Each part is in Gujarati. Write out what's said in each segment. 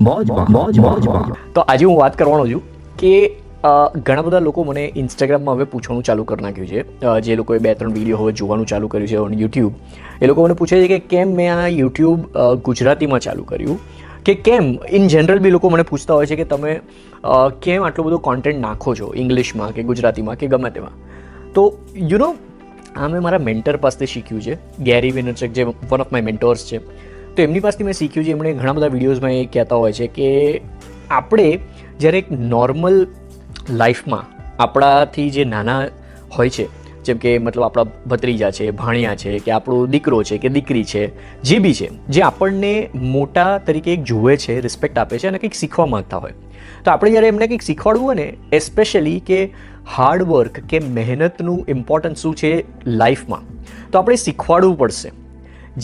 મોજમાં મોજ મોજમાં તો આજે હું વાત કરવાનો છું કે ઘણા બધા લોકો મને ઇન્સ્ટાગ્રામમાં હવે પૂછવાનું ચાલુ કરી નાખ્યું છે. જે લોકોએ બે ત્રણ વીડિયો હવે જોવાનું ચાલુ કર્યું છે ઓન યુટ્યુબ એ લોકો મને પૂછે છે કે કેમ મેં આ યુટ્યુબ ગુજરાતીમાં ચાલુ કર્યું? કે કેમ? ઇન જનરલ બી લોકો મને પૂછતા હોય છે કે તમે કેમ આટલો બધો કોન્ટેન્ટ નાખો છો? ઇંગ્લિશમાં કે ગુજરાતીમાં કે ગમે તેમાં? તો યુ નો આ મેં મારા મેન્ટર પાસેથી શીખ્યું છે. ગેરી વિનરચક જે વન ઓફ માય મેન્ટોર્સ છે. તો એમની પાસેથી મેં શીખ્યું છે. એમણે ઘણા બધા વિડીયોઝમાં એ કહેતા હોય છે કે આપણે જ્યારે એક નોર્મલ લાઈફમાં આપણાથી જે નાના હોય છે, જેમ કે મતલબ આપણા ભત્રીજા છે, ભાણિયા છે, કે આપણો દીકરો છે, કે દીકરી છે, જે બી છે, જે આપણને મોટા તરીકે એક જુએ છે રિસ્પેક્ટ આપે છે અને કંઈક શીખવા માંગતા હોય. તો આપણે જ્યારે એમને કંઈક શીખવાડવું હોય ને એસ્પેશિયલી કે હાર્ડવર્ક કે મહેનતનું ઇમ્પોર્ટન્સ શું છે લાઈફમાં તો આપણે શીખવાડવું પડશે.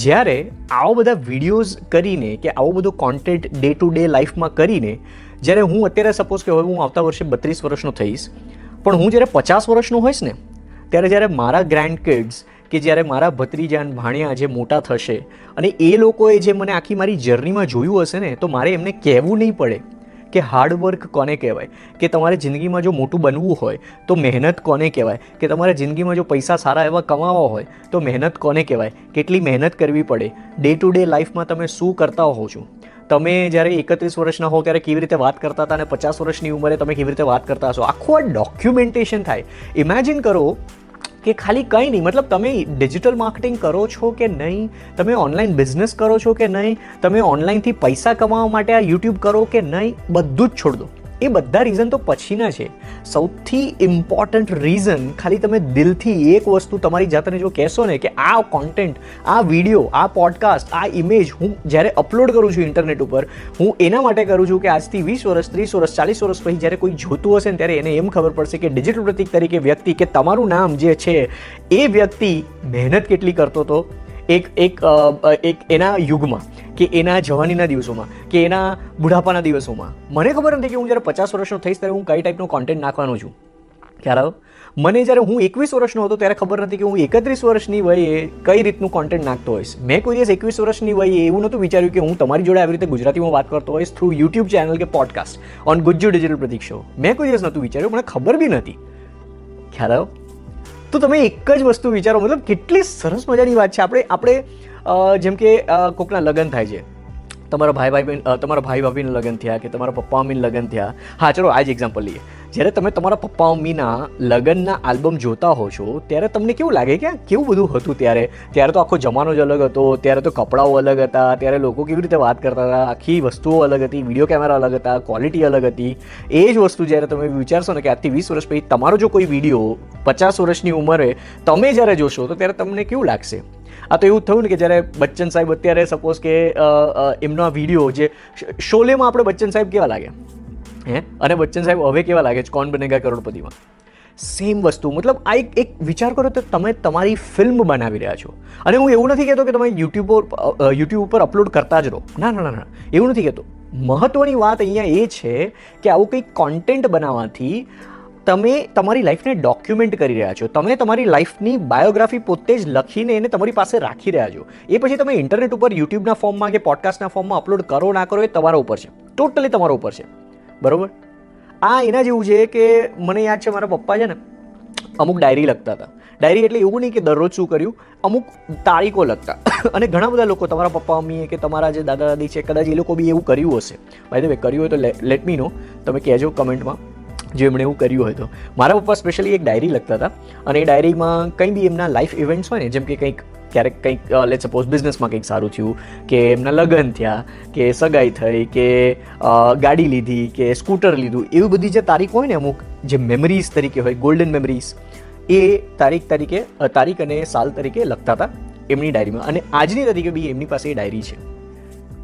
જ્યારે આવો બધા વિડીયોઝ કરીને કે આવો બધો કોન્ટેન્ટ ડે ટુ ડે લાઈફમાં કરીને, જ્યારે હું અત્યારે સપોઝ કે હવે હું આવતા વર્ષે બત્રીસ વર્ષનો થઈશ, પણ હું જ્યારે પચાસ વર્ષનો હોઈશ ને, ત્યારે જ્યારે મારા ગ્રેન્ડ કિડ્સ કે જ્યારે મારા ભત્રીજા ભાણિયા જે મોટા થશે અને એ લોકોએ જે મને આખી મારી જર્નીમાં જોયું હશે ને, તો મારે એમને કહેવું નહીં પડે. કે હાર્ડવર્ક કોને કહેવાય? કે તમારે જિંદગીમાં જો મોટું બનવું હોય, તો મહેનત કોને કહેવાય? કે તમારે જિંદગીમાં જો પૈસા સારા એવા કમાવા હોય, તો મહેનત કોને કહેવાય? કેટલી મહેનત કરવી પડે? ડે ટુ ડે લાઈફમાં તમે શું કરતા હો છો? તમે જ્યારે એકત્રીસ વર્ષના હો, ત્યારે કેવી રીતે વાત કરતા હતા અને પચાસ વર્ષની ઉંમરે તમે કેવી રીતે વાત કરતા હશો? આખું આ ડોક્યુમેન્ટેશન થાય. ઇમેજિન કરો કે ખાલી કંઈ નહીં, મતલબ તમે ડિજિટલ માર્કેટિંગ કરો છો કે નહીં, તમે ઓનલાઈન બિઝનેસ કરો છો કે નહીં, તમે ઓનલાઈનથી પૈસા કમાવા માટે આ યુટ્યુબ કરો કે નહીં, બધું જ છોડ દો. એ બધા રીઝન તો પછીના છે. સૌથી ઇમ્પોર્ટન્ટ રીઝન ખાલી તમે દિલથી એક વસ્તુ તમારી જાતને જો કહેશો ને કે આ કોન્ટેન્ટ આ વીડિયો આ પોડકાસ્ટ આ ઇમેજ હું જ્યારે અપલોડ કરું છું ઇન્ટરનેટ ઉપર, હું એના માટે કરું છું કે આજથી વીસ વર્ષ, ત્રીસ વર્ષ, ચાલીસ વર્ષ પછી જ્યારે કોઈ જોતું હશે ને ત્યારે એને એમ ખબર પડશે કે ડિજિટલ પ્રતિક તરીકે વ્યક્તિ કે તમારું નામ જે છે, એ વ્યક્તિ મહેનત કેટલી કરતો હતો એક એક એક એના યુગમાં કે એના જવાનીના દિવસોમાં કે એના બુઢાપાના દિવસોમાં. મને ખબર નથી કે હું જ્યારે પચાસ વર્ષનો થઈશ ત્યારે હું કઈ ટાઈપનો કોન્ટેન્ટ નાખવાનો છું. ખ્યાલ આવ્યો મને જ્યારે હું એકવીસ વર્ષનો હતો ત્યારે ખબર નથી કે હું એકત્રીસ વર્ષની વયે કઈ રીતનું કોન્ટેન્ટ નાખતો હોઈશ. મેં કોઈ દિવસ એકવીસ વર્ષની વયે એવું નહોતું વિચાર્યું કે હું તમારી જોડે આવી રીતે ગુજરાતીમાં વાત કરતો હોઈશ થ્રુ યુટ્યુબ ચેનલ કે podcast on Gujju digital Pratik show મેં કોઈ દિવસ નહોતું વિચાર્યું, મને ખબર બી નથી. ખ્યાલ આવ્યો તો તમે એક જ વસ્તુ વિચારો, મતલબ કેટલી સરસ મજાની વાત છે. આપણે આપણે જેમ કે કોકના લગ્ન થાય છે. તમારા ભાઈ ભાઈ બહેન તમારા ભાઈ ભાભીને લગ્ન થયા કે તમારા પપ્પા મમ્મીને લગ્ન થયા? હા, ચલો આ જ એક્ઝામ્પલ લઈએ. જ્યારે તમે તમારા પપ્પા મમ્મીના લગ્નના આલ્બમ જોતા હો છો, ત્યારે તમને કેવું લાગે? કે કેવું બધું હતું ત્યારે? ત્યારે તો આખો જમાનો જ અલગ હતો, ત્યારે તો કપડાઓ અલગ હતા, ત્યારે લોકો કેવી રીતે વાત કરતા હતા? આખી વસ્તુઓ અલગ હતી વીડિયો કેમેરા અલગ હતા ક્વોલિટી અલગ હતી. એ જ વસ્તુ જ્યારે તમે વિચારશો ને કે આજથી વીસ વર્ષ પછી તમારો જો કોઈ વીડિયો પચાસ વર્ષની ઉંમરે તમે જ્યારે જોશો, તો ત્યારે તમને કેવું લાગશે? આ તો એવું થયું ને કે જ્યારે બચ્ચન સાહેબ અત્યારે સપોઝ કે એમનો આ વીડિયો જે શોલેમાં આપણે બચ્ચન સાહેબ કેવા લાગે? હે? અને બચ્ચન સાહેબ હવે કેવા લાગે છે? કોણ બનેગા કરોડપતિમાં? સેમ વસ્તુ. મતલબ આ એક એક વિચાર કરો તો તમે તમારી ફિલ્મ બનાવી રહ્યા છો. અને હું એવું નથી કહેતો કે તમે યુટ્યુબ પર યુટ્યુબ ઉપર અપલોડ કરતા જ રહો. ના ના ના એવું નથી કહેતો. મહત્વની વાત અહીંયા એ છે કે આવું કંઈક કોન્ટેન્ટ બનાવવાથી તમે તમારી લાઈફને ડોક્યુમેન્ટ કરી રહ્યા છો. તમે તમારી લાઈફની બાયોગ્રાફી પોતે જ લખીને એને તમારી પાસે રાખી રહ્યા છો. એ પછી તમે ઇન્ટરનેટ ઉપર યુટ્યુબના ફોર્મમાં કે પોડકાસ્ટના ફોર્મમાં અપલોડ કરો ના કરો એ તમારા ઉપર છે. ટોટલી તમારા ઉપર છે. બરાબર? આ એના જેવું છે કે મને યાદ છે મારા પપ્પા છે ને, અમુક ડાયરી લખતા હતા. ડાયરી એટલે એવું નહીં કે દરરોજ શું કર્યું, અમુક તારીખો લખતા. અને ઘણા બધા લોકો, તમારા પપ્પા, મમ્મીએ કે તમારા જે દાદા દાદી છે, કદાચ એ લોકો બી એવું કર્યું હશે. ભાઈ વે કર્યું હોય તો લેટ મી નો તમે કહેજો કમેન્ટમાં જો એમણે એવું કર્યું હતું. મારા પપ્પા સ્પેશિયલી એક ડાયરી લખતા હતા અને એ ડાયરીમાં કંઈ બી એમના લાઈફ ઇવેન્ટ્સ હોય ને, જેમ કે કંઈક ક્યારેક કંઈક લેટ સપોઝ બિઝનેસમાં કંઈક સારું થયું, કે એમના લગ્ન થયા, કે સગાઈ થઈ, કે ગાડી લીધી, કે સ્કૂટર લીધું, એવી બધી જે તારીખ હોય ને અમુક, જે મેમરીઝ તરીકે હોય ગોલ્ડન મેમરીઝ એ તારીખ તરીકે તારીખ અને સાલ તરીકે લખતા હતા એમની ડાયરીમાં અને આજની તરીકે બી એમની પાસે એ ડાયરી છે.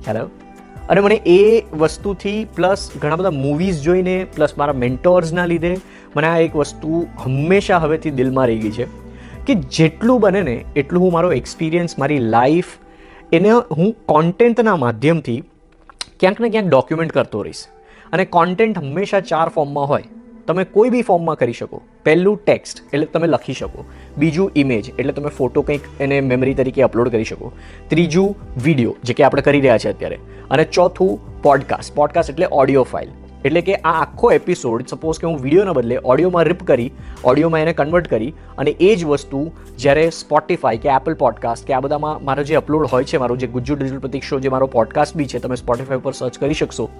ખ્યાલ આવ્યો અને મને એ વસ્તુથી પ્લસ ઘણા બધા મૂવીઝ જોઈને પ્લસ મારા મેન્ટોર્સના લીધે મને આ એક વસ્તુ હંમેશા હવેથી દિલમાં રહી ગઈ છે કે જેટલું બને ને એટલું હું મારો એક્સપિરિયન્સ મારી લાઈફ એને હું કોન્ટેન્ટના માધ્યમથી ક્યાંક ને ક્યાંક ડોક્યુમેન્ટ કરતો રહીશ. અને કોન્ટેન્ટ હંમેશા ચાર ફોર્મમાં હોય. તમે કોઈ બી ફોર્મમાં કરી શકો. પહેલું ટેક્સ્ટ એટલે તમે લખી શકો. બીજું ઇમેજ એટલે તમે ફોટો કંઈક એને મેમરી તરીકે અપલોડ કરી શકો. ત્રીજું વીડિયો જે કે આપણે કરી રહ્યા છે અત્યારે. અને ચોથું પોડકાસ્ટ પોડકાસ્ટ એટલે ઓડિયો ફાઇલ એટલે કે આ આખો એપિસોડ સપોઝ કે હું વિડીયોના બદલે ઓડિયોમાં રિપ કરી ઓડિયોમાં એને કન્વર્ટ કરી, અને એ જ વસ્તુ જ્યારે સ્પોટિફાઈ કે એપલ પોડકાસ્ટ કે આ બધામાં મારો જે અપલોડ હોય છે, મારો જે ગુજ્જુ ડિજિટલ પ્રતિક શો જે મારો પોડકાસ્ટ બી છે, તમે સ્પોટિફાય પર સર્ચ કરી શકશો.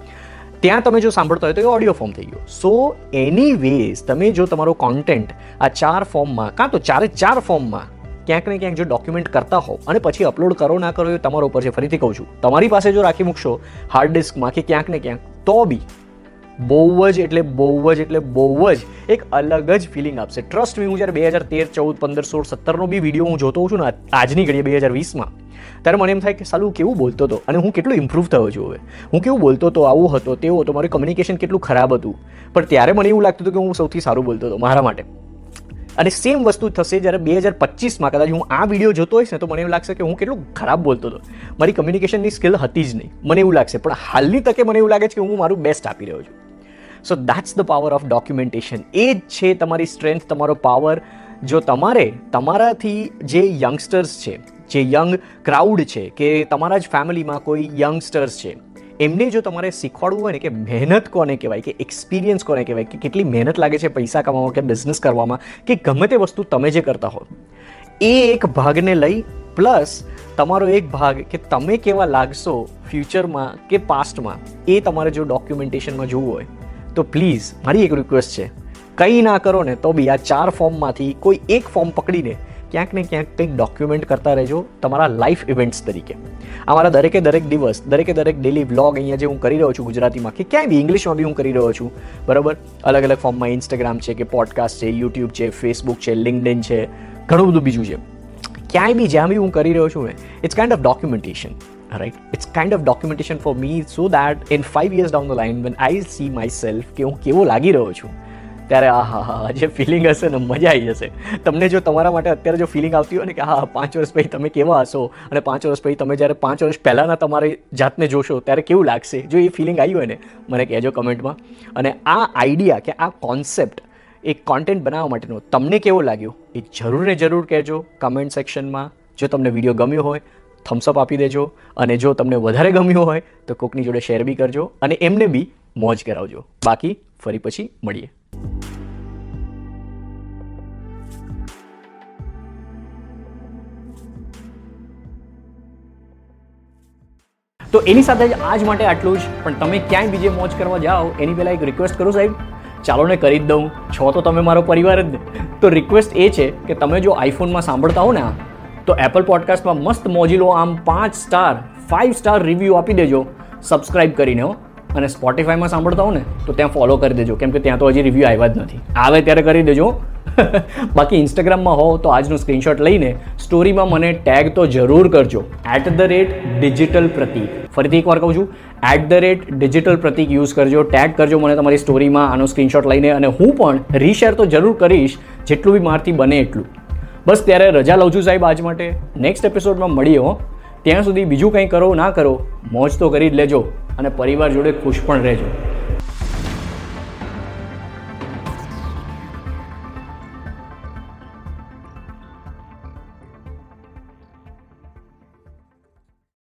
ત્યાં તમે જો સાંભળતા હોય તો એ ઓડિયો ફોર્મ થઈ ગયો. સો એની વેઝ તમે જો તમારો કોન્ટેન્ટ આ ચાર ફોર્મમાં કાં તો ચારે ચાર ફોર્મમાં ક્યાંક ને ક્યાંક જો ડોક્યુમેન્ટ કરતા હો અને પછી અપલોડ કરો ના કરો એ તમારા ઉપર છે. ફરીથી કહું છું, તમારી પાસે જો રાખી મૂકશો હાર્ડ ડિસ્કમાં કે ક્યાંક ને ક્યાંક, તો બી બહુ જ એટલે બહુ જ એટલે બહુ જ એક અલગ જ ફિલિંગ આપશે. ટ્રસ્ટ મી હું જ્યારે બે હજાર તેર, ચૌદ, પંદર, સોળ, સત્તરનો બી વીડિયો હું જોતો હોઉં છું ને આજની ઘડીએ બે હજાર વીસમાં. ત્યારે મને એમ થાય કે, સાલું કેવું બોલતો હતો? અને હું કેટલું ઇમ્પ્રૂવ થયો છું હવે? હું કેવું બોલતો હતો? આવું હતો, તેવું હતો, મારું કમ્યુનિકેશન કેટલું ખરાબ હતું? પણ ત્યારે મને એવું લાગતું હતું કે હું સૌથી સારું બોલતો હતો, મારા માટે. અને સેમ વસ્તુ થશે જ્યારે બે હજાર પચીસમાં કદાચ હું આ વીડિયો જોતો હોઈશ ને, તો મને એવું લાગશે કે હું કેટલું ખરાબ બોલતો હતો. મારી કમ્યુનિકેશનની સ્કિલ હતી જ નહીં. મને એવું લાગશે. પણ હાલની તકે મને એવું લાગે છે કે હું મારું બેસ્ટ આપી રહ્યો છું. So that's the power of documentation એ જ છે તમારી સ્ટ્રેન્થ તમારો પાવર જો તમારે તમારાથી જે યંગસ્ટર્સ છે જે યંગ ક્રાઉડ છે કે તમારા જ ફેમિલીમાં કોઈ યંગસ્ટર્સ છે એમને જો તમારે શીખવાડવું હોય ને કે મહેનત કોને કહેવાય કે એક્સપિરિયન્સ કોને કહેવાય કે કેટલી મહેનત લાગે છે પૈસા કમાવામાં કે બિઝનેસ કરવામાં કે ગમે તે વસ્તુ તમે જે કરતા હો એ એક ભાગને લઈ પ્લસ તમારો એક ભાગ કે તમે કેવા લાગશો ફ્યુચરમાં કે પાસ્ટમાં એ તમારે જો ડોક્યુમેન્ટેશનમાં જોવું હોય તો પ્લીઝ મારી એક રિક્વેસ્ટ છે. કંઈ ના કરો ને તો બી આ ચાર ફોર્મમાંથી કોઈ એક ફોર્મ પકડીને ક્યાંક ને ક્યાંક કંઈક ડોક્યુમેન્ટ કરતા રહેજો તમારા લાઈફ ઇવેન્ટ્સ તરીકે. અમારા દરેકે દરેક દિવસ, દરેકે દરેક ડેલી વ્લોગ અહીંયા જે હું કરી રહ્યો છું ગુજરાતીમાં, કે ક્યાંય બી ઇંગ્લિશમાં બી હું કરી રહ્યો છું, બરાબર? અલગ અલગ ફોર્મમાં ઇન્સ્ટાગ્રામ છે કે પોડકાસ્ટ છે યુટ્યુબ છે ફેસબુક છે લિંકડિન છે, ઘણું બધું બીજું છે. ક્યાંય બી જ્યાં બી હું કરી રહ્યો છું ને it's kind of documentation right it's kind of documentation for me so that in five years down the line when see myself કે હું કેવો લાગી રહ્યો છું ત્યારે આ હા હા જે ફિલિંગ હશે ને મજા આવી જશે. તમને જો તમારા માટે અત્યારે જો ફિલિંગ આવતી હોય ને કે, હા પાંચ વર્ષ પછી તમે કેવા હશો? અને પાંચ વર્ષ પછી તમે જ્યારે પાંચ વર્ષ પહેલાંના તમારી જાતને જોશો, ત્યારે કેવું લાગશે? જો એ ફિલિંગ આવી હોય ને, મને કહેજો કમેન્ટમાં. અને આ આઈડિયા કે આ કોન્સેપ્ટ એ કોન્ટેન્ટ બનાવવા માટેનો તમને કેવો લાગ્યો, એ જરૂર ને જરૂર કહેજો કમેન્ટ સેક્શનમાં જો તમને વીડિયો ગમ્યો હોય થમ્સઅપ આપી દેજો. અને જો તમને વધારે ગમ્યું હોય, તો કોકની જોડે શેર બી કરજો અને એમને બી મોજ કરાવજો. બાકી ફરી પછી મળીએ. તો એની સાથે જ આજ માટે આટલું જ. પણ તમે ક્યાંય બીજે મોજ કરવા જાઓ, એની પહેલાં એક રિક્વેસ્ટ કરું સાહેબ. ચાલો ને કરી જ દઉં. છો તો તમે મારો પરિવાર જ. તો રિક્વેસ્ટ એ છે કે તમે જો આઈફોનમાં સાંભળતા હો ને તો એપલ પોડકાસ્ટમાં મસ્ત મોજીલો આમ પાંચ સ્ટાર ફાઇવ સ્ટાર રિવ્યૂ આપી દેજો. સબસ્ક્રાઇબ કરીને હો. અને સ્પોટિફાઈમાં સાંભળતા હો ને, તો ત્યાં ફોલો કરી દેજો. કેમ કે ત્યાં તો હજી રિવ્યૂ આવ્યા જ નથી. આવે ત્યારે કરી દેજો. બાકી ઇન્સ્ટાગ્રામમાં હો, તો આજનો સ્ક્રીનશોટ લઈને સ્ટોરીમાં મને ટેગ તો જરૂર કરજો. એટ ધ રેટ ડિજિટલ પ્રતીક ફરીથી એકવાર કહું છું at the rate digital Pratik use કરજો ટેગ કરજો મને તમારી સ્ટોરીમાં આનો સ્ક્રીનશોટ લઈને, અને હું પણ રીશેર તો જરૂર કરીશ, જેટલું બી મારથી બને એટલું. બસ ત્યારે રજા લઉં છું સાહેબ આજ માટે. નેક્સ્ટ એપિસોડમાં મળીએ હો. ત્યાં સુધી બીજું કંઈ કરો, ના કરો, મોજ તો કરી જ લેજો અને પરિવાર જોડે ખુશ પણ રહેજો.